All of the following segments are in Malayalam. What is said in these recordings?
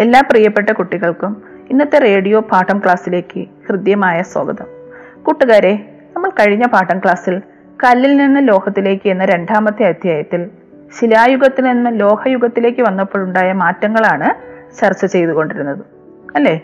എല്ലാ പ്രിയപ്പെട്ട കുട്ടികൾക്കും ഇന്നത്തെ റേഡിയോ പാഠം ക്ലാസ്സിലേക്ക് ഹൃദ്യമായ സ്വാഗതം. കൂട്ടുകാരെ നമ്മൾ കഴിഞ്ഞ പാഠം ക്ലാസ്സിൽ കല്ലിൽ നിന്ന് ലോഹത്തിലേക്ക് എന്ന രണ്ടാമത്തെ അധ്യായത്തിൽ ശിലായുഗത്തിൽ നിന്ന് ലോഹയുഗത്തിലേക്ക് വന്നപ്പോഴുണ്ടായ മാറ്റങ്ങളാണ് ചർച്ച ചെയ്തുകൊണ്ടിരുന്നത്. അല്ലേ?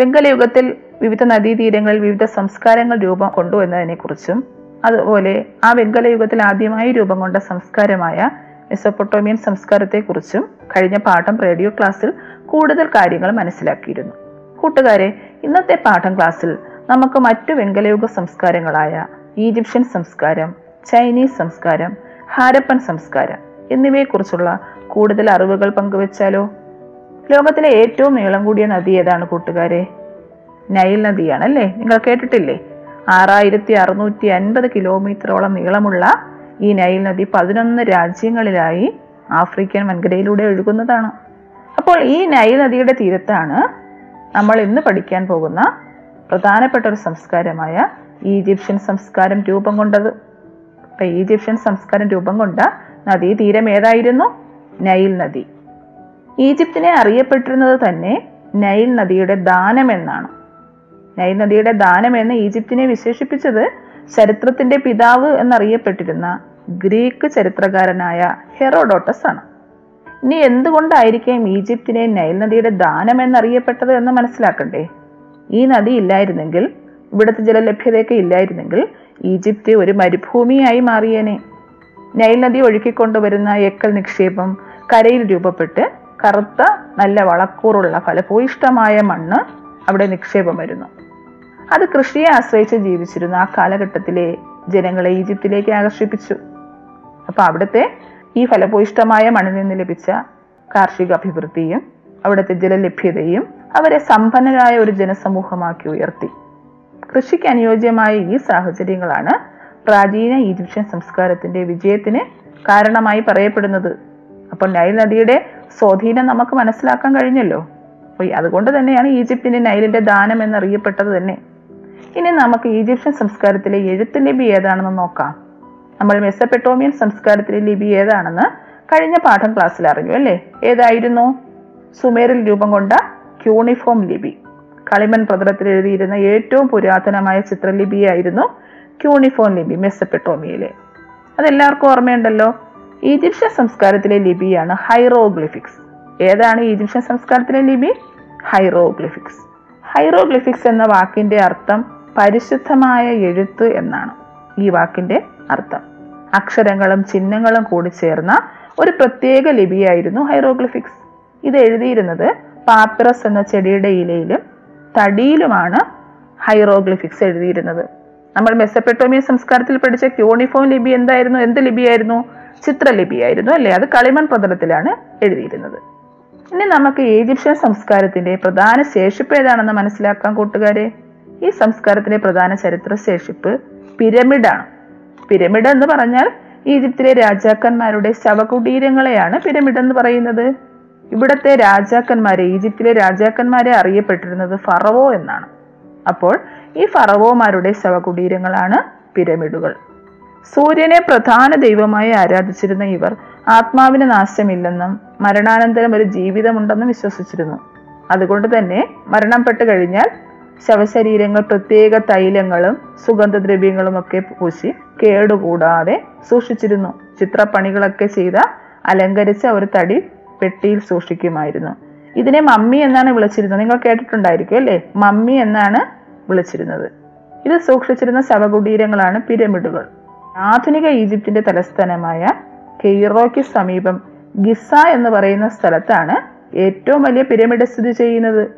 വെങ്കലയുഗത്തിൽ വിവിധ നദീതീരങ്ങളിൽ വിവിധ സംസ്കാരങ്ങൾ രൂപം കൊണ്ടു എന്നതിനെക്കുറിച്ചും അതുപോലെ ആ വെങ്കലയുഗത്തിൽ ആദ്യമായി രൂപം കൊണ്ട സംസ്കാരമായ മെസ്സൊപ്പൊട്ടോമിയൻ സംസ്കാരത്തെക്കുറിച്ചും കഴിഞ്ഞ പാഠം റേഡിയോ ക്ലാസ്സിൽ കൂടുതൽ കാര്യങ്ങൾ മനസ്സിലാക്കിയിരുന്നു. കൂട്ടുകാരെ ഇന്നത്തെ പാഠം ക്ലാസ്സിൽ നമുക്ക് മറ്റു വെങ്കലയുഗ സംസ്കാരങ്ങളായ ഈജിപ്ഷ്യൻ സംസ്കാരം ചൈനീസ് സംസ്കാരം ഹാരപ്പൻ സംസ്കാരം എന്നിവയെക്കുറിച്ചുള്ള കൂടുതൽ അറിവുകൾ പങ്കുവച്ചാലോ? ലോകത്തിലെ ഏറ്റവും നീളം കൂടിയ നദി ഏതാണ് കൂട്ടുകാരെ? നൈൽ നദിയാണ് അല്ലേ നിങ്ങൾ കേട്ടിട്ടില്ലേ? ആറായിരത്തി അറുന്നൂറ്റി അൻപത് കിലോമീറ്ററോളം നീളമുള്ള ഈ നൈൽ നദി പതിനൊന്ന് രാജ്യങ്ങളിലായി ആഫ്രിക്കൻ വൻകരയിലൂടെ ഒഴുകുന്നതാണ്. അപ്പോൾ ഈ നൈൽ നദിയുടെ തീരത്താണ് നമ്മൾ ഇന്ന് പഠിക്കാൻ പോകുന്ന പ്രധാനപ്പെട്ട ഒരു സംസ്കാരമായ ഈജിപ്ഷ്യൻ സംസ്കാരം രൂപം കൊണ്ടത്. അപ്പൊ ഈജിപ്ഷ്യൻ സംസ്കാരം രൂപം കൊണ്ട നദീ തീരം ഏതായിരുന്നു? നൈൽ നദി. ഈജിപ്തിനെ അറിയപ്പെട്ടിരുന്നത് തന്നെ നൈൽ നദിയുടെ ദാനം എന്നാണ്. നൈൽ നദിയുടെ ദാനം എന്ന് ഈജിപ്തിനെ വിശേഷിപ്പിച്ചത് ചരിത്രത്തിന്റെ പിതാവ് എന്നറിയപ്പെട്ടിരുന്ന ഗ്രീക്ക് ചരിത്രകാരനായ ഹെറോഡോട്ടസ് ആണ്. ഇനി എന്തുകൊണ്ടായിരിക്കും ഈജിപ്തിനെ നൈൽ നദിയുടെ ദാനം എന്നറിയപ്പെട്ടത് എന്ന് മനസ്സിലാക്കണ്ടേ? ഈ നദി ഇല്ലായിരുന്നെങ്കിൽ ഇവിടുത്തെ ജലലഭ്യതയൊക്കെ ഇല്ലായിരുന്നെങ്കിൽ ഈജിപ്ത് ഒരു മരുഭൂമിയായി മാറിയേനെ. നൈൽ നദി ഒഴുക്കിക്കൊണ്ടുവരുന്ന എക്കൽ നിക്ഷേപം കരയിൽ രൂപപ്പെട്ട് കറുത്ത നല്ല വളക്കൂറുള്ള ഫലഭൂയിഷ്ടമായ മണ്ണ് അവിടെ നിക്ഷേപം വരുന്നു. അത് കൃഷിയെ ആശ്രയിച്ച് ജീവിച്ചിരുന്ന ആ കാലഘട്ടത്തിലെ ജനങ്ങളെ ഈജിപ്തിലേക്ക് ആകർഷിപ്പിച്ചു. അപ്പൊ അവിടുത്തെ ഈ ഫലഭൂയിഷ്ടമായ മണ്ണിൽ നിന്ന് ലഭിച്ച കാർഷിക അഭിവൃദ്ധിയും അവിടുത്തെ ജലലഭ്യതയും അവരെ സമ്പന്നരായ ഒരു ജനസമൂഹമാക്കി ഉയർത്തി. കൃഷിക്ക് അനുയോജ്യമായ ഈ സാഹചര്യങ്ങളാണ് പ്രാചീന ഈജിപ്ഷ്യൻ സംസ്കാരത്തിന്റെ വിജയത്തിന് കാരണമായി പറയപ്പെടുന്നത്. അപ്പോൾ നൈൽ നദിയുടെ സ്വാധീനം നമുക്ക് മനസ്സിലാക്കാൻ കഴിഞ്ഞല്ലോ. അപ്പോൾ അതുകൊണ്ട് തന്നെയാണ് ഈജിപ്തിന്റെ നൈലിന്റെ ദാനം എന്നറിയപ്പെട്ടത് തന്നെ. ഇനി നമുക്ക് ഈജിപ്ഷ്യൻ സംസ്കാരത്തിലെ എഴുത്ത് ലിപി ഏതാണെന്ന് നോക്കാം. നമ്മൾ മെസ്സപ്പെട്ടോമിയൻ സംസ്കാരത്തിലെ ലിപി ഏതാണെന്ന് കഴിഞ്ഞ പാഠം ക്ലാസ്സിൽ അറിഞ്ഞു അല്ലേ? ഏതായിരുന്നു? സുമേറിൽ രൂപം കൊണ്ട ക്യൂണിഫോം ലിപി. കളിമൺ പ്രതലത്തിൽ എഴുതിയിരുന്ന ഏറ്റവും പുരാതനമായ ചിത്രലിപിയായിരുന്നു ക്യൂണിഫോം ലിപി മെസ്സപ്പെട്ടോമിയയിലെ. അതെല്ലാവർക്കും ഓർമ്മയുണ്ടല്ലോ? ഈജിപ്ഷ്യൻ സംസ്കാരത്തിലെ ലിപിയാണ് ഹൈറോഗ്ലിഫിക്സ്. ഏതാണ് ഈജിപ്ഷ്യൻ സംസ്കാരത്തിലെ ലിപി? ഹൈറോഗ്ലിഫിക്സ്. ഹൈറോഗ്ലിഫിക്സ് എന്ന വാക്കിന്റെ അർത്ഥം പരിശുദ്ധമായ എഴുത്ത് എന്നാണ്. ഈ വാക്കിന്റെ അർത്ഥം. അക്ഷരങ്ങളും ചിഹ്നങ്ങളും കൂടി ചേർന്ന ഒരു പ്രത്യേക ലിപിയായിരുന്നു ഹൈറോഗ്ലിഫിക്സ്. ഇത് എഴുതിയിരുന്നത് പാപ്പിറസ് എന്ന ചെടിയുടെ ഇലയിലും തടിയിലുമാണ് ഹൈറോഗ്ലിഫിക്സ് എഴുതിയിരുന്നത്. നമ്മൾ മെസ്സപ്പെട്ടോമിയ സംസ്കാരത്തിൽ പഠിച്ച യൂണിഫോം ലിപി എന്തായിരുന്നു? എന്ത് ലിപിയായിരുന്നു? ചിത്രലിപിയായിരുന്നു അല്ലേ? അത് കളിമൺ പ്രതലത്തിലാണ് എഴുതിയിരുന്നത്. ഇനി നമുക്ക് ഈജിപ്ഷ്യൻ സംസ്കാരത്തിന്റെ പ്രധാന ശേഷിപ്പ് ഏതാണെന്ന് മനസ്സിലാക്കാൻ കൂട്ടുകാരെ? ഈ സംസ്കാരത്തിന്റെ പ്രധാന ചരിത്ര ശേഷിപ്പ് പിരമിഡാണ്. പിരമിഡ് എന്ന് പറഞ്ഞാൽ ഈജിപ്തിലെ രാജാക്കന്മാരുടെ ശവകുടീരങ്ങളെയാണ് പിരമിഡ് എന്ന് പറയുന്നത്. ഇവിടത്തെ രാജാക്കന്മാരെ ഈജിപ്തിലെ രാജാക്കന്മാരെ അറിയപ്പെട്ടിരുന്നത് ഫറവോ എന്നാണ്. അപ്പോൾ ഈ ഫറവോമാരുടെ ശവകുടീരങ്ങളാണ് പിരമിഡുകൾ. സൂര്യനെ പ്രധാന ദൈവമായി ആരാധിച്ചിരുന്ന ഇവർ ആത്മാവിന് നാശമില്ലെന്നും മരണാനന്തരം ഒരു ജീവിതമുണ്ടെന്നും വിശ്വസിച്ചിരുന്നു. അതുകൊണ്ട് തന്നെ മരണപ്പെട്ട് കഴിഞ്ഞാൽ ശവശരീരങ്ങൾ പ്രത്യേക തൈലങ്ങളും സുഗന്ധദ്രവ്യങ്ങളും ഒക്കെ പൂശി കേടുകൂടാതെ സൂക്ഷിച്ചിരുന്നു. ചിത്രപ്പണികളൊക്കെ ചെയ്ത അലങ്കരിച്ച ഒരു തടി പെട്ടിയിൽ സൂക്ഷിക്കുമായിരുന്നു. ഇതിനെ മമ്മി എന്നാണ് വിളിച്ചിരുന്നത്. നിങ്ങൾ കേട്ടിട്ടുണ്ടായിരിക്കും അല്ലേ? മമ്മി എന്നാണ് വിളിച്ചിരുന്നത്. ഇത് സൂക്ഷിച്ചിരുന്ന ശവകുടീരങ്ങളാണ് പിരമിഡുകൾ. ആധുനിക ഈജിപ്തിന്റെ തലസ്ഥാനമായ കെയ്റോയ്ക്ക് സമീപം ഗിസ എന്ന് പറയുന്ന സ്ഥലത്താണ് ഏറ്റവും വലിയ പിരമിഡ് സ്ഥിതി ചെയ്യുന്നത്.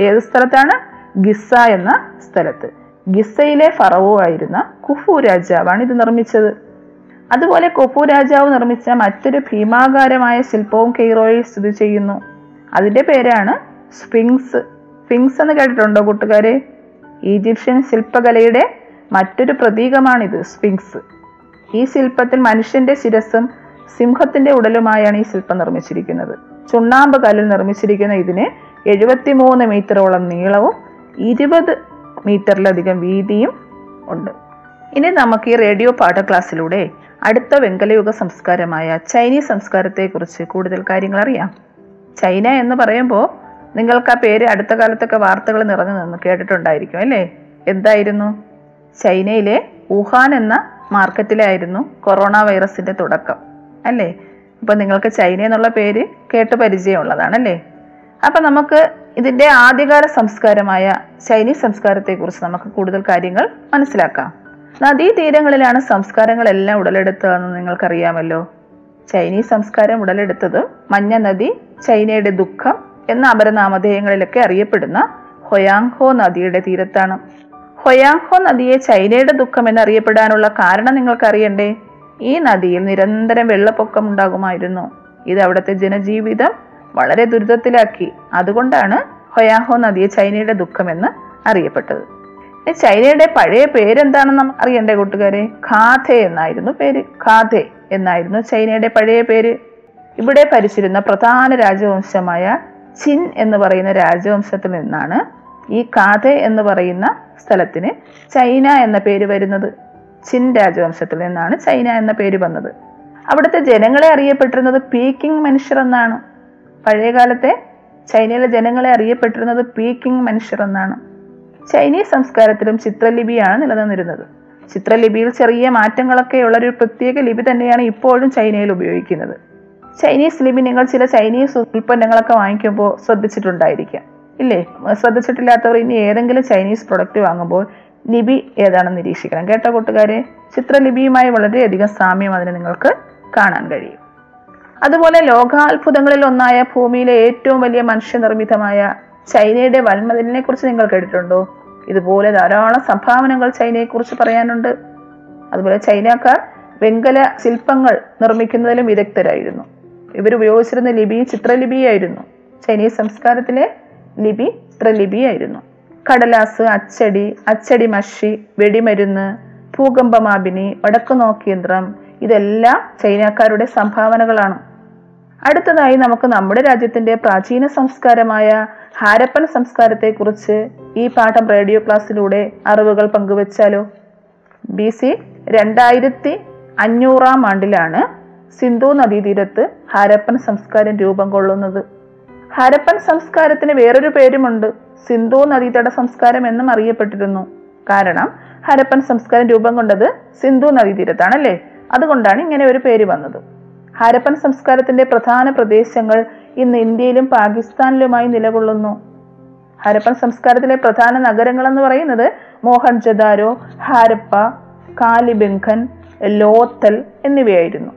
ഏത് സ്ഥലത്താണ്? ഗിസ എന്ന സ്ഥലത്ത്. ഗിസയിലെ ഫറവോ ആയിരുന്ന കുഫു രാജാവാണ് ഇത് നിർമ്മിച്ചത്. അതുപോലെ കുഫു രാജാവ് നിർമ്മിച്ച മറ്റൊരു ഭീമാകാരമായ ശില്പവും കെയ്റോയിൽ സ്ഥിതി ചെയ്യുന്നു. അതിന്റെ പേരാണ് സ്ഫിങ്സ്. സ്ഫിങ്സ് എന്ന് കേട്ടിട്ടുണ്ടോ കൂട്ടുകാരെ? ഈജിപ്ഷ്യൻ ശില്പകലയുടെ മറ്റൊരു പ്രതീകമാണിത് സ്ഫിങ്സ്. ഈ ശില്പത്തിൽ മനുഷ്യന്റെ ശിരസും സിംഹത്തിന്റെ ഉടലുമായാണ് ഈ ശില്പം നിർമ്മിച്ചിരിക്കുന്നത്. ചുണ്ണാമ്പ് കല്ലിൽ നിർമ്മിച്ചിരിക്കുന്ന ഇതിന് എഴുപത്തിമൂന്ന് മീറ്ററോളം നീളവും ഇരുപത് മീറ്ററിലധികം വീതിയും ഉണ്ട്. ഇനി നമുക്ക് ഈ റേഡിയോ പാഠ ക്ലാസ്സിലൂടെ അടുത്ത വെങ്കലയുഗ സംസ്കാരമായ ചൈനീസ് സംസ്കാരത്തെക്കുറിച്ച് കൂടുതൽ കാര്യങ്ങൾ അറിയാം. ചൈന എന്ന് പറയുമ്പോൾ നിങ്ങൾക്ക് ആ പേര് അടുത്ത കാലത്തൊക്കെ വാർത്തകൾ നിറഞ്ഞു നിന്ന് കേട്ടിട്ടുണ്ടായിരിക്കും അല്ലേ? എന്തായിരുന്നു? ചൈനയിലെ വുഹാൻ എന്ന മാർക്കറ്റിലായിരുന്നു കൊറോണ വൈറസിന്റെ തുടക്കം അല്ലേ? ഇപ്പൊ നിങ്ങൾക്ക് ചൈന എന്നുള്ള പേര് കേട്ട് പരിചയമുള്ളതാണല്ലേ അപ്പൊ നമുക്ക് ഇതിന്റെ ആദ്യകാല സംസ്കാരമായ ചൈനീസ് സംസ്കാരത്തെക്കുറിച്ച് നമുക്ക് കൂടുതൽ കാര്യങ്ങൾ മനസ്സിലാക്കാം. നദീതീരങ്ങളിലാണ് സംസ്കാരങ്ങളെല്ലാം ഉടലെടുത്തതെന്ന് നിങ്ങൾക്കറിയാമല്ലോ. ചൈനീസ് സംസ്കാരം ഉടലെടുത്തത് മഞ്ഞ നദി ചൈനയുടെ ദുഃഖം എന്ന അപരനാമധേയങ്ങളിലൊക്കെ അറിയപ്പെടുന്ന ഹൊയാങ്ഹോ നദിയുടെ തീരത്താണ്. ഹൊയാങ്ഹോ നദിയെ ചൈനയുടെ ദുഃഖം എന്നറിയപ്പെടാനുള്ള കാരണം നിങ്ങൾക്കറിയണ്ടേ? ഈ നദിയിൽ നിരന്തരം വെള്ളപ്പൊക്കം ഉണ്ടാകുമായിരുന്നു. ഇത് അവിടുത്തെ ജനജീവിതം വളരെ ദുരിതത്തിലാക്കി. അതുകൊണ്ടാണ് ഹൊയാഹോ നദിയെ ചൈനയുടെ ദുഃഖമെന്ന് അറിയപ്പെട്ടത്. ചൈനയുടെ പഴയ പേരെന്താണെന്ന് അറിയണ്ടേ കൂട്ടുകാരെ? ഖാഥെ എന്നായിരുന്നു പേര്. ഖാഥെ എന്നായിരുന്നു ചൈനയുടെ പഴയ പേര്. ഇവിടെ ഭരിച്ചിരുന്ന പ്രധാന രാജവംശമായ ചിൻ എന്ന് പറയുന്ന രാജവംശത്തിൽ നിന്നാണ് ഈ കാഥെ എന്ന് പറയുന്ന സ്ഥലത്തിന് ചൈന എന്ന പേര് വരുന്നത്. ചിൻ രാജവംശത്തിൽ നിന്നാണ് ചൈന എന്ന പേര് വന്നത്. അവിടുത്തെ ജനങ്ങളെ അറിയപ്പെട്ടിരുന്നത് പീക്കിംഗ് മനുഷ്യർ എന്നാണ്. പഴയകാലത്തെ ചൈനയിലെ ജനങ്ങളെ അറിയപ്പെട്ടിരുന്നത് പീക്കിംഗ് മനുഷ്യർ എന്നാണ്. ചൈനീസ് സംസ്കാരത്തിലും ചിത്രലിപിയാണ് നിലനിന്നിരുന്നത്. ചിത്രലിപിയിൽ ചെറിയ മാറ്റങ്ങളൊക്കെ ഉള്ള ഒരു പ്രത്യേക ലിപി തന്നെയാണ് ഇപ്പോഴും ചൈനയിൽ ഉപയോഗിക്കുന്നത്. ചൈനീസ് ലിപി നിങ്ങൾ ചില ചൈനീസ് ഉൽപ്പന്നങ്ങളൊക്കെ വാങ്ങിക്കുമ്പോൾ ശ്രദ്ധിച്ചിട്ടുണ്ടായിരിക്കാം. ഇല്ലേ? ശ്രദ്ധിച്ചിട്ടില്ലാത്തവർ ഇനി ഏതെങ്കിലും ചൈനീസ് പ്രൊഡക്റ്റ് വാങ്ങുമ്പോൾ ലിപി ഏതാണെന്ന് നിരീക്ഷിക്കണം. കേട്ടോ കൂട്ടുകാരെ? ചിത്രലിപിയുമായി വളരെയധികം സാമ്യം അതിന് നിങ്ങൾക്ക് കാണാൻ കഴിയും. അതുപോലെ ലോകാത്ഭുതങ്ങളിൽ ഒന്നായ ഭൂമിയിലെ ഏറ്റവും വലിയ മനുഷ്യനിർമ്മിതമായ ചൈനയുടെ വൻമതിലിനെ കുറിച്ച് നിങ്ങൾ കേട്ടിട്ടുണ്ടോ? ഇതുപോലെ ധാരാളം സംഭാവനകൾ ചൈനയെക്കുറിച്ച് പറയാനുണ്ട്. അതുപോലെ ചൈനക്കാർ വെങ്കല ശില്പങ്ങൾ നിർമ്മിക്കുന്നതിലും വിദഗ്ധരായിരുന്നു. ഇവർ ഉപയോഗിച്ചിരുന്ന ലിപി ചിത്രലിപിയായിരുന്നു. ചൈനീസ് സംസ്കാരത്തിലെ ലിപി ചിത്രലിപിയായിരുന്നു. കടലാസ് അച്ചടി അച്ചടി മഷി വെടിമരുന്ന് ഭൂകമ്പമാപിനി വടക്കു നോക്കിയന്ത്രം ഇതെല്ലാം ചൈനക്കാരുടെ സംഭാവനകളാണ്. അടുത്തതായി നമുക്ക് നമ്മുടെ രാജ്യത്തിന്റെ പ്രാചീന സംസ്കാരമായ ഹാരപ്പൻ സംസ്കാരത്തെക്കുറിച്ച് ഈ പാഠം റേഡിയോ ക്ലാസ്സിലൂടെ അറിവുകൾ പങ്കുവച്ചാലോ? ബി സി രണ്ടായിരത്തി അഞ്ഞൂറാം ആണ്ടിലാണ് സിന്ധു നദീതീരത്ത് ഹാരപ്പൻ സംസ്കാരം രൂപം കൊള്ളുന്നത്. ഹാരപ്പൻ സംസ്കാരത്തിന് വേറൊരു പേരുമുണ്ട്. സിന്ധു നദീതട സംസ്കാരം എന്നും അറിയപ്പെട്ടിരുന്നു. കാരണം ഹരപ്പൻ സംസ്കാരം രൂപം കൊണ്ടത് സിന്ധു നദീതീരത്താണ് അല്ലേ അതുകൊണ്ടാണ് ഇങ്ങനെ ഒരു പേര് വന്നത്. ഹാരപ്പൻ സംസ്കാരത്തിന്റെ പ്രധാന പ്രദേശങ്ങൾ ഇന്ന് ഇന്ത്യയിലും പാകിസ്ഥാനിലുമായി നിലകൊള്ളുന്നു. ഹരപ്പൻ സംസ്കാരത്തിലെ പ്രധാന നഗരങ്ങൾ എന്ന് പറയുന്നത് മോഹൻജദാരോ ഹാരപ്പ കാലിബംഖൻ ലോത്തൽ എന്നിവയായിരുന്നു.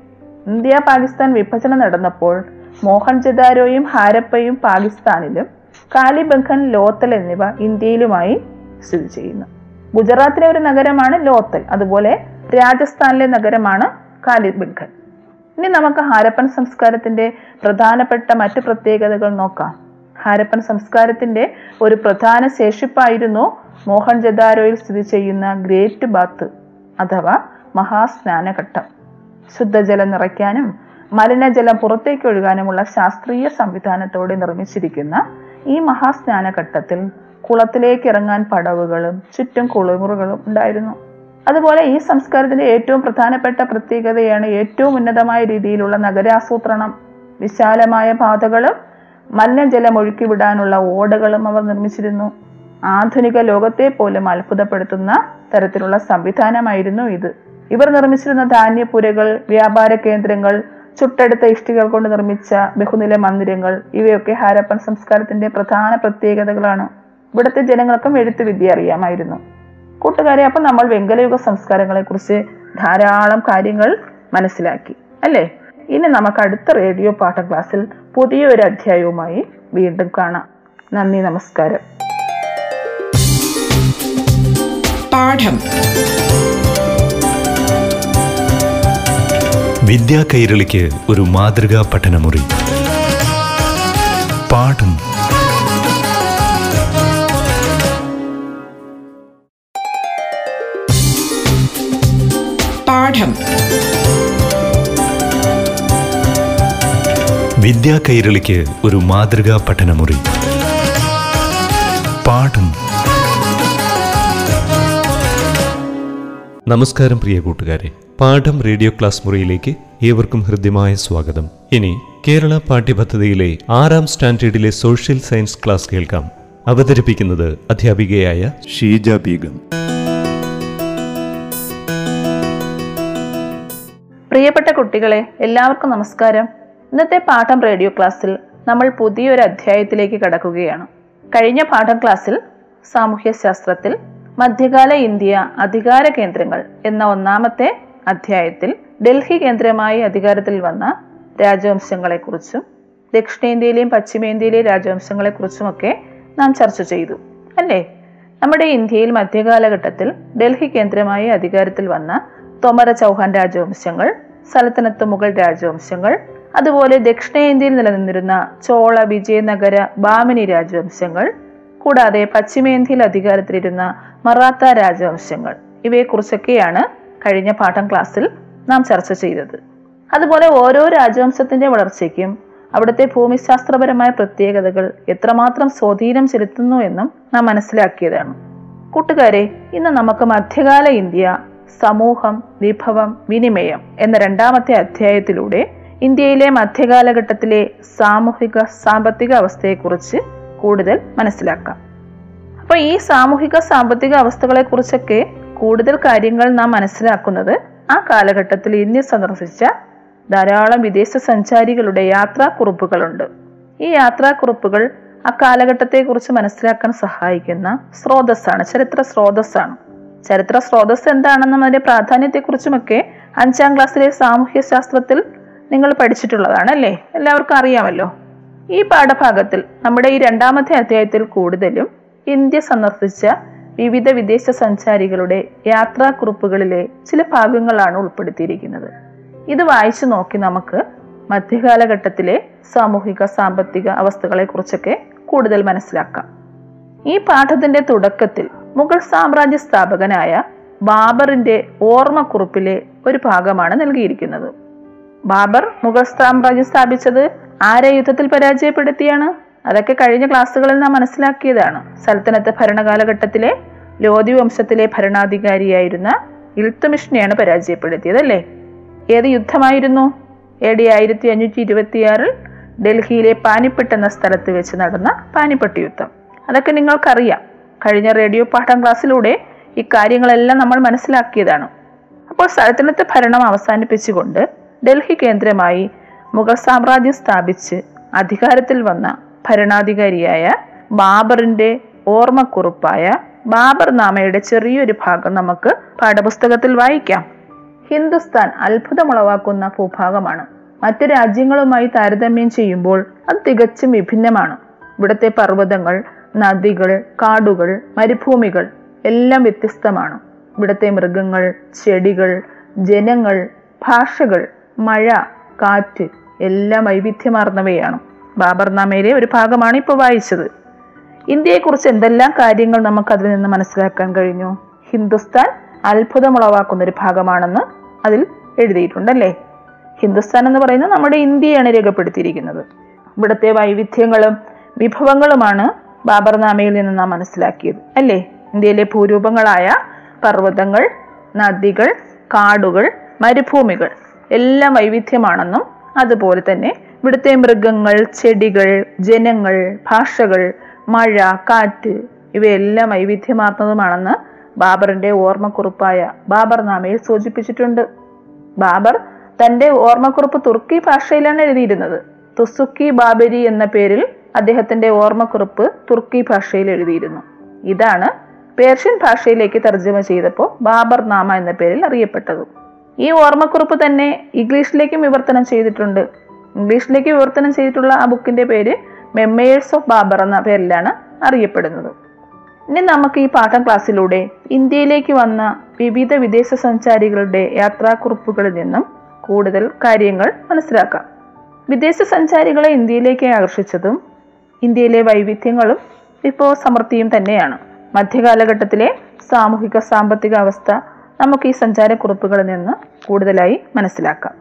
ഇന്ത്യ പാകിസ്ഥാൻ വിഭജനം നടന്നപ്പോൾ മോഹൻജദാരോയും ഹാരപ്പയും പാകിസ്ഥാനിലും കാലിബംഖൻ ലോത്തൽ എന്നിവ ഇന്ത്യയിലുമായി സ്ഥിതി ചെയ്യുന്നു. ഗുജറാത്തിലെ ഒരു നഗരമാണ് ലോത്തൽ അതുപോലെ രാജസ്ഥാനിലെ നഗരമാണ് കാലിബംഖൻ ഇനി നമുക്ക് ഹാരപ്പൻ സംസ്കാരത്തിന്റെ പ്രധാനപ്പെട്ട മറ്റു പ്രത്യേകതകൾ നോക്കാം. ഹാരപ്പൻ സംസ്കാരത്തിന്റെ ഒരു പ്രധാന ശേഷിപ്പായിരുന്നു മോഹൻജദാരോയിൽ സ്ഥിതി ചെയ്യുന്ന ഗ്രേറ്റ് ബാത്ത് അഥവാ മഹാസ്നാനഘട്ടം. ശുദ്ധജലം നിറയ്ക്കാനും മലിനജലം പുറത്തേക്ക് ഒഴുകാനുമുള്ള ശാസ്ത്രീയ സംവിധാനത്തോടെ നിർമ്മിച്ചിരിക്കുന്ന ഈ മഹാസ്നാനഘട്ടത്തിൽ കുളത്തിലേക്ക് ഇറങ്ങാൻ പടവുകളും ചുറ്റും കുളിമുറുകളും ഉണ്ടായിരുന്നു. അതുപോലെ ഈ സംസ്കാരത്തിന്റെ ഏറ്റവും പ്രധാനപ്പെട്ട പ്രത്യേകതയാണ് ഏറ്റവും ഉന്നതമായ രീതിയിലുള്ള നഗരാസൂത്രണം. വിശാലമായ പാതകളും മലിനജലം ഒഴുക്കിവിടാനുള്ള ഓടകളും അവർ നിർമ്മിച്ചിരുന്നു. ആധുനിക ലോകത്തെ പോലും അത്ഭുതപ്പെടുത്തുന്ന തരത്തിലുള്ള സംവിധാനമായിരുന്നു ഇത്. ഇവർ നിർമ്മിച്ചിരുന്ന ധാന്യപുരകൾ വ്യാപാര കേന്ദ്രങ്ങൾ ചുട്ടടുത്ത ഇഷ്ടികൾ കൊണ്ട് നിർമ്മിച്ച ബഹുനില മന്ദിരങ്ങൾ ഇവയൊക്കെ ഹാരപ്പൻ സംസ്കാരത്തിന്റെ പ്രധാന പ്രത്യേകതകളാണ്. ഇവിടുത്തെ ജനങ്ങൾക്കും എഴുത്തുവിദ്യ അറിയാമായിരുന്നു. കൂട്ടുകാരെ അപ്പം നമ്മൾ വെങ്കലയുഗ സംസ്കാരങ്ങളെ കുറിച്ച് ധാരാളം കാര്യങ്ങൾ മനസ്സിലാക്കി അല്ലേ? ഇനി നമുക്ക് അടുത്ത റേഡിയോ പാഠ ക്ലാസ്സിൽ പുതിയൊരു അധ്യായവുമായി വീണ്ടും കാണാം. നന്ദി നമസ്കാരം. പാഠം. വിദ്യാ കൈരളിക്ക് ഒരു മാതൃകാ പഠനമുറി. പാഠം. പാഠം വിദ്യാ കൈരളിക്ക് ഒരു മാതൃകാ പഠനമുറി. പാഠം. നമസ്കാരം പ്രിയ കൂട്ടുകാരെ. പാഠം റേഡിയോ ക്ലാസ് മുറിയിലേക്ക് ഏവർക്കും ഹൃദ്യമായ സ്വാഗതം. ഇനി കേരള പാഠ്യപദ്ധതിയിലെ ആറാം സ്റ്റാൻഡേർഡിലെ സോഷ്യൽ സയൻസ് ക്ലാസ് കേൾക്കാം. അവതരിപ്പിക്കുന്നത് അധ്യാപികയായ ഷീജ ബീഗം. പ്രിയപ്പെട്ട കുട്ടികളെ എല്ലാവർക്കും നമസ്കാരം. ഇന്നത്തെ പാഠം റേഡിയോ ക്ലാസ്സിൽ നമ്മൾ പുതിയൊരു അധ്യായത്തിലേക്ക് കടക്കുകയാണ്. കഴിഞ്ഞ പാഠം ക്ലാസ്സിൽ സാമൂഹ്യശാസ്ത്രത്തിൽ മധ്യകാല ഇന്ത്യ അധികാര കേന്ദ്രങ്ങൾ എന്ന ഒന്നാമത്തെ അധ്യായത്തിൽ ഡൽഹി കേന്ദ്രമായി അധികാരത്തിൽ വന്ന രാജവംശങ്ങളെക്കുറിച്ചും ദക്ഷിണേന്ത്യയിലെയും പശ്ചിമേന്ത്യയിലെയും രാജവംശങ്ങളെക്കുറിച്ചുമൊക്കെ നാം ചർച്ച ചെയ്തു അല്ലേ? നമ്മുടെ ഇന്ത്യയിൽ മധ്യകാലഘട്ടത്തിൽ ഡൽഹി കേന്ദ്രമായി അധികാരത്തിൽ വന്ന തൊമര ചൗഹാൻ രാജവംശങ്ങൾ സലത്തനത്ത് മുഗൾ രാജവംശങ്ങൾ അതുപോലെ ദക്ഷിണേന്ത്യയിൽ നിലനിന്നിരുന്ന ചോള വിജയനഗര ബാമിനി രാജവംശങ്ങൾ കൂടാതെ പശ്ചിമേന്ത്യയിൽ അധികാരത്തിലിരുന്ന മറാത്ത രാജവംശങ്ങൾ. ഇവയെക്കുറിച്ചൊക്കെയാണ് കഴിഞ്ഞ പാഠം ക്ലാസ്സിൽ നാം ചർച്ച ചെയ്തത്. അതുപോലെ ഓരോ രാജവംശത്തിന്റെ വളർച്ചയ്ക്കും അവിടുത്തെ ഭൂമിശാസ്ത്രപരമായ പ്രത്യേകതകൾ എത്രമാത്രം സ്വാധീനം ചെലുത്തുന്നു എന്നും നാം മനസ്സിലാക്കിയതാണ്. കൂട്ടുകാരെ ഇന്ന് നമുക്ക് മധ്യകാല ഇന്ത്യ സമൂഹം വിഭവം വിനിമയം എന്ന രണ്ടാമത്തെ അധ്യായത്തിലൂടെ ഇന്ത്യയിലെ മധ്യകാലഘട്ടത്തിലെ സാമൂഹിക സാമ്പത്തിക അവസ്ഥയെക്കുറിച്ച് കൂടുതൽ മനസ്സിലാക്കാം. അപ്പൊ ഈ സാമൂഹിക സാമ്പത്തിക അവസ്ഥകളെ കുറിച്ചൊക്കെ കൂടുതൽ കാര്യങ്ങൾ നാം മനസ്സിലാക്കുന്നത് ആ കാലഘട്ടത്തിൽ ഇന്ത്യ സന്ദർശിച്ച ധാരാളം വിദേശ സഞ്ചാരികളുടെ യാത്രാക്കുറിപ്പുകളുണ്ട്. ഈ യാത്രാക്കുറിപ്പുകൾ ആ കാലഘട്ടത്തെക്കുറിച്ച് മനസ്സിലാക്കാൻ സഹായിക്കുന്ന സ്രോതസ്സാണ് ചരിത്ര സ്രോതസ്സാണ്. ചരിത്ര സ്രോതസ് എന്താണെന്നും അതിന്റെ പ്രാധാന്യത്തെക്കുറിച്ചുമൊക്കെ അഞ്ചാം ക്ലാസ്സിലെ സാമൂഹ്യ ശാസ്ത്രത്തിൽ നിങ്ങൾ പഠിച്ചിട്ടുള്ളതാണ് അല്ലേ? എല്ലാവർക്കും അറിയാമല്ലോ. ഈ പാഠഭാഗത്തിൽ നമ്മുടെ ഈ രണ്ടാമത്തെ അധ്യായത്തിൽ കൂടുതലും ഇന്ത്യ സന്ദർശിച്ച വിവിധ വിദേശ സഞ്ചാരികളുടെ യാത്രാക്കുറിപ്പുകളിലെ ചില ഭാഗങ്ങളാണ് ഉൾപ്പെടുത്തിയിരിക്കുന്നത്. ഇത് വായിച്ചു നോക്കി നമുക്ക് മധ്യകാലഘട്ടത്തിലെ സാമൂഹിക സാമ്പത്തിക അവസ്ഥകളെ കുറിച്ചൊക്കെ കൂടുതൽ മനസ്സിലാക്കാം. ഈ പാഠത്തിന്റെ തുടക്കത്തിൽ മുഗൾ സാമ്രാജ്യ സ്ഥാപകനായ ബാബറിന്റെ ഓർമ്മക്കുറിപ്പിലെ ഒരു ഭാഗമാണ് നൽകിയിരിക്കുന്നത്. ബാബർ മുഗൾ സാമ്രാജ്യം സ്ഥാപിച്ചത് ആരെ യുദ്ധത്തിൽ പരാജയപ്പെടുത്തിയാണ്? അതൊക്കെ കഴിഞ്ഞ ക്ലാസ്സുകളിൽ നാം മനസ്സിലാക്കിയതാണ്. സൽത്തനത്ത് ഭരണകാലഘട്ടത്തിലെ ലോധി വംശത്തിലെ ഭരണാധികാരിയായിരുന്ന ഇൽത്തുമിഷിനെയാണ് പരാജയപ്പെടുത്തിയത് അല്ലേ ഏത് യുദ്ധമായിരുന്നു? എ ഡി ആയിരത്തി അഞ്ഞൂറ്റി ഇരുപത്തിയാറിൽ ഡൽഹിയിലെ പാനിപ്പെട്ട് എന്ന സ്ഥലത്ത് വെച്ച് നടന്ന പാനിപ്പെട്ട് യുദ്ധം. അതൊക്കെ നിങ്ങൾക്കറിയാം. കഴിഞ്ഞ റേഡിയോ പാഠം ക്ലാസ്സിലൂടെ ഈ കാര്യങ്ങളെല്ലാം നമ്മൾ മനസ്സിലാക്കിയതാണ്. അപ്പോൾ സൽത്തനത്ത് ഭരണം അവസാനിപ്പിച്ചുകൊണ്ട് ഡൽഹി കേന്ദ്രമായി മുഗൾ സാമ്രാജ്യം സ്ഥാപിച്ച് അധികാരത്തിൽ വന്ന ഭരണാധികാരിയായ ബാബറിന്റെ ഓർമ്മക്കുറിപ്പായ ബാബർ നാമയുടെ ചെറിയൊരു ഭാഗം നമുക്ക് പാഠപുസ്തകത്തിൽ വായിക്കാം. ഹിന്ദുസ്ഥാൻ അത്ഭുതമുളവാക്കുന്ന ഭൂഭാഗമാണ്. മറ്റു രാജ്യങ്ങളുമായി താരതമ്യം ചെയ്യുമ്പോൾ അത് തികച്ചും വിഭിന്നമാണ്. ഇവിടുത്തെ പർവതങ്ങൾ നദികൾ കാടുകൾ മരുഭൂമികൾ എല്ലാം വ്യത്യസ്തമാണ്. ഇവിടുത്തെ മൃഗങ്ങൾ ചെടികൾ ജനങ്ങൾ ഭാഷകൾ മഴ കാറ്റ് എല്ലാം വൈവിധ്യമാർന്നവയാണ്. ബാബർനാമയിലെ ഒരു ഭാഗമാണ് ഇപ്പോൾ വായിച്ചത്. ഇന്ത്യയെക്കുറിച്ച് എന്തെല്ലാം കാര്യങ്ങൾ നമുക്ക് അതിൽ നിന്ന് മനസ്സിലാക്കാൻ കഴിഞ്ഞു? ഹിന്ദുസ്ഥാൻ അത്ഭുതമുളവാക്കുന്ന ഒരു ഭാഗമാണെന്ന് അതിൽ എഴുതിയിട്ടുണ്ടല്ലേ? ഹിന്ദുസ്ഥാൻ എന്ന് പറയുന്നത് നമ്മുടെ ഇന്ത്യയാണ് രേഖപ്പെടുത്തിയിരിക്കുന്നത്. ഇവിടുത്തെ വൈവിധ്യങ്ങളും വിഭവങ്ങളുമാണ് ബാബർനാമയിൽ നിന്ന് നാം മനസ്സിലാക്കിയത്. അല്ലേ? ഇന്ത്യയിലെ ഭൂരൂപങ്ങളായ പർവതങ്ങൾ നദികൾ കാടുകൾ മരുഭൂമികൾ എല്ലാം വൈവിധ്യമാണെന്നും അതുപോലെ തന്നെ ഇവിടുത്തെ മൃഗങ്ങൾ ചെടികൾ ജനങ്ങൾ ഭാഷകൾ മഴ കാറ്റ് ഇവയെല്ലാം വൈവിധ്യമാർന്നതുമാണെന്ന് ബാബറിന്റെ ഓർമ്മക്കുറിപ്പായ ബാബർ നാമയിൽ സൂചിപ്പിച്ചിട്ടുണ്ട്. ബാബർ തന്റെ ഓർമ്മക്കുറിപ്പ് തുർക്കി ഭാഷയിലാണ് എഴുതിയിരുന്നത്. തുസുക്കി ബാബരി എന്ന പേരിൽ അദ്ദേഹത്തിന്റെ ഓർമ്മക്കുറിപ്പ് തുർക്കി ഭാഷയിൽ എഴുതിയിരുന്നു. ഇതാണ് പേർഷ്യൻ ഭാഷയിലേക്ക് തർജമ ചെയ്തപ്പോൾ ബാബർ നാമ എന്ന പേരിൽ അറിയപ്പെട്ടത്. ഈ ഓർമ്മക്കുറിപ്പ് തന്നെ ഇംഗ്ലീഷിലേക്കും വിവർത്തനം ചെയ്തിട്ടുണ്ട്. ഇംഗ്ലീഷിലേക്ക് വിവർത്തനം ചെയ്തിട്ടുള്ള ആ ബുക്കിന്റെ പേര് മെമ്മേഴ്സ് ഓഫ് ബാബർ എന്ന പേരിലാണ് അറിയപ്പെടുന്നത്. ഇനി നമുക്ക് ഈ പാഠം ക്ലാസ്സിലൂടെ ഇന്ത്യയിലേക്ക് വന്ന വിവിധ വിദേശ സഞ്ചാരികളുടെ യാത്രാക്കുറിപ്പുകളിൽ നിന്നും കൂടുതൽ കാര്യങ്ങൾ മനസ്സിലാക്കാം. വിദേശ സഞ്ചാരികളെ ഇന്ത്യയിലേക്ക് ആകർഷിച്ചതും ഇന്ത്യയിലെ വൈവിധ്യങ്ങളും വിഭവ സമൃദ്ധിയും തന്നെയാണ്. മധ്യകാലഘട്ടത്തിലെ സാമൂഹിക സാമ്പത്തിക അവസ്ഥ നമുക്ക് ഈ സഞ്ചാരക്കുറിപ്പുകളിൽ നിന്ന് കൂടുതലായി മനസ്സിലാക്കാം.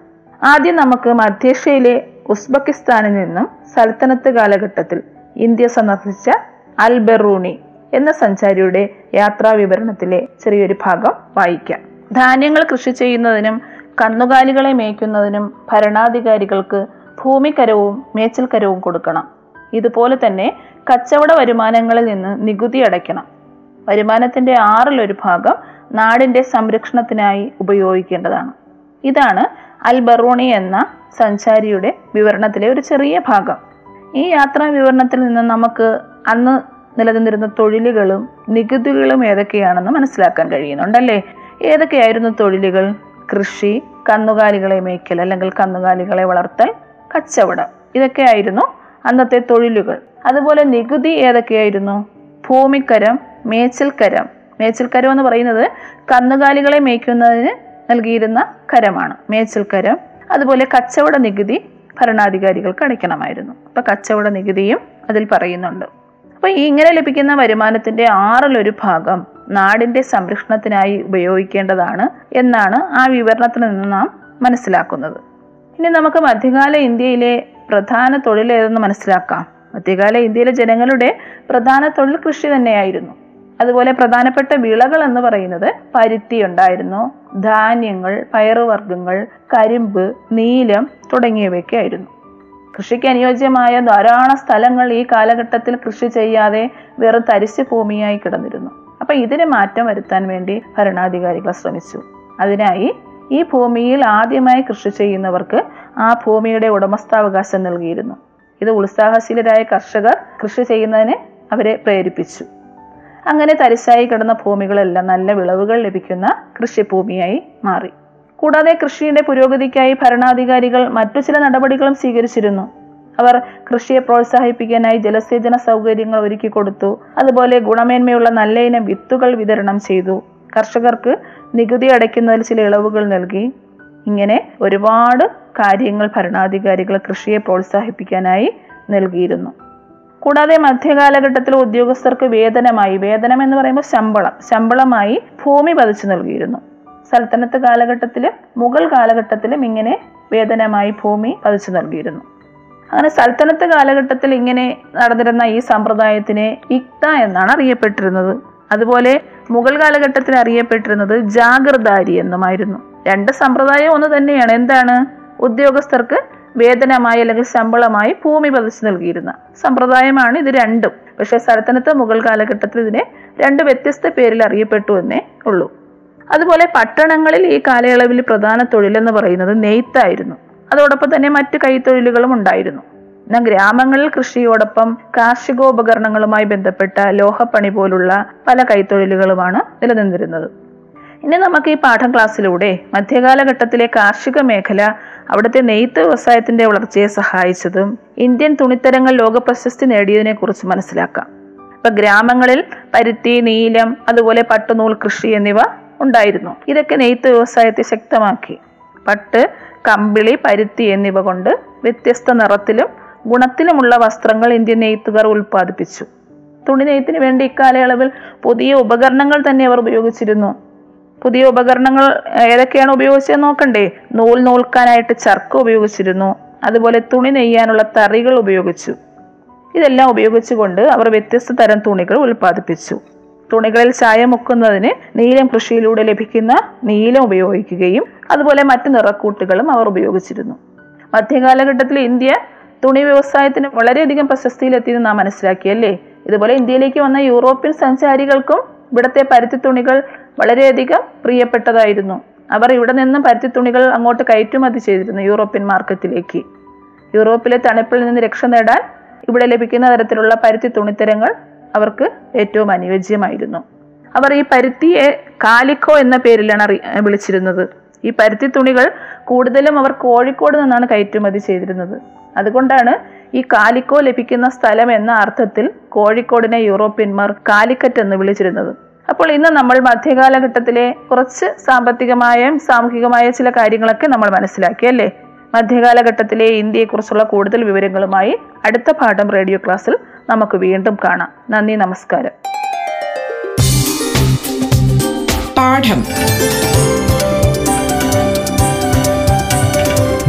ആദ്യം നമുക്ക് മധ്യേഷ്യയിലെ ഉസ്ബെക്കിസ്ഥാനിൽ നിന്നും സൽത്തനത്ത് കാലഘട്ടത്തിൽ ഇന്ത്യ സന്ദർശിച്ച അൽബെറൂണി എന്ന സഞ്ചാരിയുടെ യാത്രാ വിവരണത്തിലെ ചെറിയൊരു ഭാഗം വായിക്കാം. ധാന്യങ്ങൾ കൃഷി ചെയ്യുന്നതിനും കന്നുകാലികളെ മേയ്ക്കുന്നതിനും ഭരണാധികാരികൾക്ക് ഭൂമിക്കരവും മേച്ചൽക്കരവും കൊടുക്കണം. ഇതുപോലെ തന്നെ കച്ചവട വരുമാനങ്ങളിൽ നിന്ന് നികുതി അടയ്ക്കണം. വരുമാനത്തിന്റെ ആറിലൊരു ഭാഗം നാടിന്റെ സംരക്ഷണത്തിനായി ഉപയോഗിക്കേണ്ടതാണ്. ഇതാണ് അൽ ബറൂണി എന്ന സഞ്ചാരിയുടെ വിവരണത്തിലെ ഒരു ചെറിയ ഭാഗം. ഈ യാത്രാ വിവരണത്തിൽ നിന്ന് നമുക്ക് അന്ന് നിലനിന്നിരുന്ന തൊഴിലുകളും നികുതികളും ഏതൊക്കെയാണെന്ന് മനസ്സിലാക്കാൻ കഴിയുന്നുണ്ടല്ലേ? ഏതൊക്കെയായിരുന്നു തൊഴിലുകൾ? കൃഷി കന്നുകാലികളെ മേയ്ക്കൽ അല്ലെങ്കിൽ കന്നുകാലികളെ വളർത്തൽ കച്ചവടം. ഇതൊക്കെയായിരുന്നു അന്നത്തെ തൊഴിലുകൾ. അതുപോലെ നികുതി ഏതൊക്കെയായിരുന്നു? ഭൂമിക്കരം മേച്ചിൽക്കരം. മേച്ചിൽക്കരം എന്ന് പറയുന്നത് കന്നുകാലികളെ മേയ്ക്കുന്നതിന് നൽകിയിരുന്ന കരമാണ്. മേച്ചിൽക്കരം. അതുപോലെ കച്ചവട നികുതി ഭരണാധികാരികൾക്ക് അടയ്ക്കണമായിരുന്നു അപ്പൊ കച്ചവട നികുതിയും അതിൽ പറയുന്നുണ്ട്. അപ്പൊ ഇങ്ങനെ ലഭിക്കുന്ന വരുമാനത്തിന്റെ ആറിലൊരു ഭാഗം നാടിന്റെ സംരക്ഷണത്തിനായി ഉപയോഗിക്കേണ്ടതാണ് എന്നാണ് ആ വിവരണത്തിൽ നിന്ന് നാം മനസ്സിലാക്കുന്നത്. ഇനി നമുക്ക് മധ്യകാല ഇന്ത്യയിലെ പ്രധാന തൊഴിൽ ഏതെന്ന് മനസ്സിലാക്കാം. മധ്യകാല ഇന്ത്യയിലെ ജനങ്ങളുടെ പ്രധാന തൊഴിൽ കൃഷി തന്നെയായിരുന്നു. അതുപോലെ പ്രധാനപ്പെട്ട വിളകൾ എന്ന് പറയുന്നത് പരുത്തി ഉണ്ടായിരുന്നു ധാന്യങ്ങൾ പയറുവർഗങ്ങൾ കരിമ്പ് നീലം തുടങ്ങിയവയൊക്കെ ആയിരുന്നു കൃഷിക്ക് അനുയോജ്യമായ ധാരാളം സ്ഥലങ്ങൾ ഈ കാലഘട്ടത്തിൽ കൃഷി ചെയ്യാതെ വെറും തരിശു ഭൂമിയായി കിടന്നിരുന്നു. അപ്പൊ ഇതിന് മാറ്റം വരുത്താൻ വേണ്ടി ഭരണാധികാരികൾ ശ്രമിച്ചു. അതിനായി ഈ ഭൂമിയിൽ ആദ്യമായി കൃഷി ചെയ്യുന്നവർക്ക് ആ ഭൂമിയുടെ ഉടമസ്ഥാവകാശം നൽകിയിരുന്നു. ഇത് ഉത്സാഹശീലരായ കർഷകർ കൃഷി ചെയ്യുന്നതിന് അവരെ പ്രേരിപ്പിച്ചു. അങ്ങനെ തരിശായി കിടന്ന ഭൂമികളെല്ലാം നല്ല വിളവുകൾ ലഭിക്കുന്ന കൃഷിഭൂമിയായി മാറി. കൂടാതെ കൃഷിയുടെ പുരോഗതിക്കായി ഭരണാധികാരികൾ മറ്റു ചില നടപടികളും സ്വീകരിച്ചിരുന്നു. അവർ കൃഷിയെ പ്രോത്സാഹിപ്പിക്കാനായി ജലസേചന സൗകര്യങ്ങൾ ഒരുക്കി കൊടുത്തു. അതുപോലെ ഗുണമേന്മയുള്ള നല്ല ഇനം വിത്തുകൾ വിതരണം ചെയ്തു. കർഷകർക്ക് നികുതി അടയ്ക്കുന്നതിൽ ചില ഇളവുകൾ നൽകി. ഇങ്ങനെ ഒരുപാട് കാര്യങ്ങൾ ഭരണാധികാരികൾ കൃഷിയെ പ്രോത്സാഹിപ്പിക്കാനായി നൽകിയിരുന്നു. കൂടാതെ മധ്യകാലഘട്ടത്തിൽ ഉദ്യോഗസ്ഥർക്ക് വേതനമായി വേതനം എന്ന് പറയുമ്പോൾ ശമ്പളം ശമ്പളമായി ഭൂമി പതിച്ചു നൽകിയിരുന്നു. സൽത്തനത്ത് കാലഘട്ടത്തിലും മുഗൾ കാലഘട്ടത്തിലും ഇങ്ങനെ വേതനമായി ഭൂമി പതിച്ചു നൽകിയിരുന്നു. അങ്ങനെ സൽത്തനത്ത് കാലഘട്ടത്തിൽ ഇങ്ങനെ നടന്നിരുന്ന ഈ സമ്പ്രദായത്തിനെ ഇക്ത എന്നാണ് അറിയപ്പെട്ടിരുന്നത്. അതുപോലെ മുഗൾ കാലഘട്ടത്തിൽ അറിയപ്പെട്ടിരുന്നത് ജാഗ്രതാരി എന്നുമായിരുന്നു. രണ്ട് സമ്പ്രദായം ഒന്ന് തന്നെയാണ്. എന്താണ്? ഉദ്യോഗസ്ഥർക്ക് വേതനമായി അല്ലെങ്കിൽ ശമ്പളമായി ഭൂമി പതിച്ചു നൽകിയിരുന്ന സമ്പ്രദായമാണ് ഇത് രണ്ടും. പക്ഷെ സ്ഥലത്തിനത്തെ മുഗൾ കാലഘട്ടത്തിൽ ഇതിനെ രണ്ട് വ്യത്യസ്ത പേരിൽ അറിയപ്പെട്ടു എന്നേ ഉള്ളൂ. അതുപോലെ പട്ടണങ്ങളിൽ ഈ കാലയളവിൽ പ്രധാന തൊഴിലെന്ന് പറയുന്നത് നെയ്ത്തായിരുന്നു. അതോടൊപ്പം തന്നെ മറ്റു കൈത്തൊഴിലുകളും ഉണ്ടായിരുന്നു. ഗ്രാമങ്ങളിൽ കൃഷിയോടൊപ്പം കാർഷികോപകരണങ്ങളുമായി ബന്ധപ്പെട്ട ലോഹപ്പണി പോലുള്ള പല കൈത്തൊഴിലുകളുമാണ് നിലനിന്നിരുന്നത്. ഇനി നമുക്ക് ഈ പാഠം ക്ലാസ്സിലൂടെ മധ്യകാലഘട്ടത്തിലെ കാർഷിക മേഖല അവിടുത്തെ നെയ്ത്ത് വ്യവസായത്തിന്റെ വളർച്ചയെ സഹായിച്ചതും ഇന്ത്യൻ തുണിത്തരങ്ങൾ ലോക പ്രശസ്തി നേടിയതിനെ കുറിച്ച് മനസ്സിലാക്കാം. ഇപ്പൊ ഗ്രാമങ്ങളിൽ പരുത്തി നീലം അതുപോലെ പട്ടുനൂൽ കൃഷി എന്നിവ ഉണ്ടായിരുന്നു. ഇതൊക്കെ നെയ്ത്ത് വ്യവസായത്തെ ശക്തമാക്കി. പട്ട് കമ്പിളി പരുത്തി എന്നിവ കൊണ്ട് വ്യത്യസ്ത നിറത്തിലും ഗുണത്തിലുമുള്ള വസ്ത്രങ്ങൾ ഇന്ത്യൻ നെയ്ത്തുകാർ ഉൽപ്പാദിപ്പിച്ചു. തുണി നെയ്ത്തിന് വേണ്ടി ഇക്കാലയളവിൽ പുതിയ ഉപകരണങ്ങൾ തന്നെ അവർ ഉപയോഗിച്ചിരുന്നു. പുതിയ ഉപകരണങ്ങൾ ഏതൊക്കെയാണ് ഉപയോഗിച്ചത് നോക്കണ്ടേ? നൂൽ നൂൽക്കാനായിട്ട് ചർക്ക ഉപയോഗിച്ചിരുന്നു. അതുപോലെ തുണി നെയ്യാനുള്ള തറികൾ ഉപയോഗിച്ചു. ഇതെല്ലാം ഉപയോഗിച്ചുകൊണ്ട് അവർ വ്യത്യസ്ത തരം തുണികൾ ഉൽപ്പാദിപ്പിച്ചു. തുണികളിൽ ചായ മുക്കുന്നതിന് നീലം കൃഷിയിലൂടെ ലഭിക്കുന്ന നീലം ഉപയോഗിക്കുകയും അതുപോലെ മറ്റു നിറക്കൂട്ടുകളും അവർ ഉപയോഗിച്ചിരുന്നു. മധ്യകാലഘട്ടത്തിൽ ഇന്ത്യ തുണി വ്യവസായത്തിന് വളരെയധികം പ്രശസ്തിയിലെത്തിയെന്ന് നാം മനസ്സിലാക്കിയല്ലേ? ഇതുപോലെ ഇന്ത്യയിലേക്ക് വന്ന യൂറോപ്യൻ സഞ്ചാരികൾക്കും ഇവിടുത്തെ പരുത്തി തുണികൾ വളരെയധികം പ്രിയപ്പെട്ടതായിരുന്നു. അവർ ഇവിടെ നിന്നും പരുത്തി തുണികൾ അങ്ങോട്ട് കയറ്റുമതി ചെയ്തിരുന്നു യൂറോപ്യൻ മാർക്കറ്റിലേക്ക്. യൂറോപ്പിലെ തണുപ്പിൽ നിന്ന് രക്ഷ നേടാൻ ഇവിടെ ലഭിക്കുന്ന തരത്തിലുള്ള പരുത്തി തുണിത്തരങ്ങൾ അവർക്ക് ഏറ്റവും അനുയോജ്യമായിരുന്നു. അവർ ഈ പരുത്തിയെ കാലിക്കോ എന്ന പേരിലാണ് വിളിച്ചിരുന്നത്. ഈ പരുത്തി തുണികൾ കൂടുതലും അവർ കോഴിക്കോട് നിന്നാണ് കയറ്റുമതി ചെയ്തിരുന്നത്. അതുകൊണ്ടാണ് ഈ കാലിക്കോ ലഭിക്കുന്ന സ്ഥലം എന്ന അർത്ഥത്തിൽ കോഴിക്കോടിനെ യൂറോപ്യന്മാർ കാലിക്കറ്റ് എന്ന് വിളിച്ചിരുന്നത്. അപ്പോൾ ഇന്ന് നമ്മൾ മധ്യകാലഘട്ടത്തിലെ കുറച്ച് സാമ്പത്തികമായും സാമൂഹികമായ ചില കാര്യങ്ങളൊക്കെ നമ്മൾ മനസ്സിലാക്കി അല്ലേ? മധ്യകാലഘട്ടത്തിലെ ഇന്ത്യയെക്കുറിച്ചുള്ള കൂടുതൽ വിവരങ്ങളുമായി അടുത്ത പാഠം റേഡിയോ ക്ലാസ്സിൽ നമുക്ക് വീണ്ടും കാണാം. നന്ദി നമസ്കാരം. പാഠം.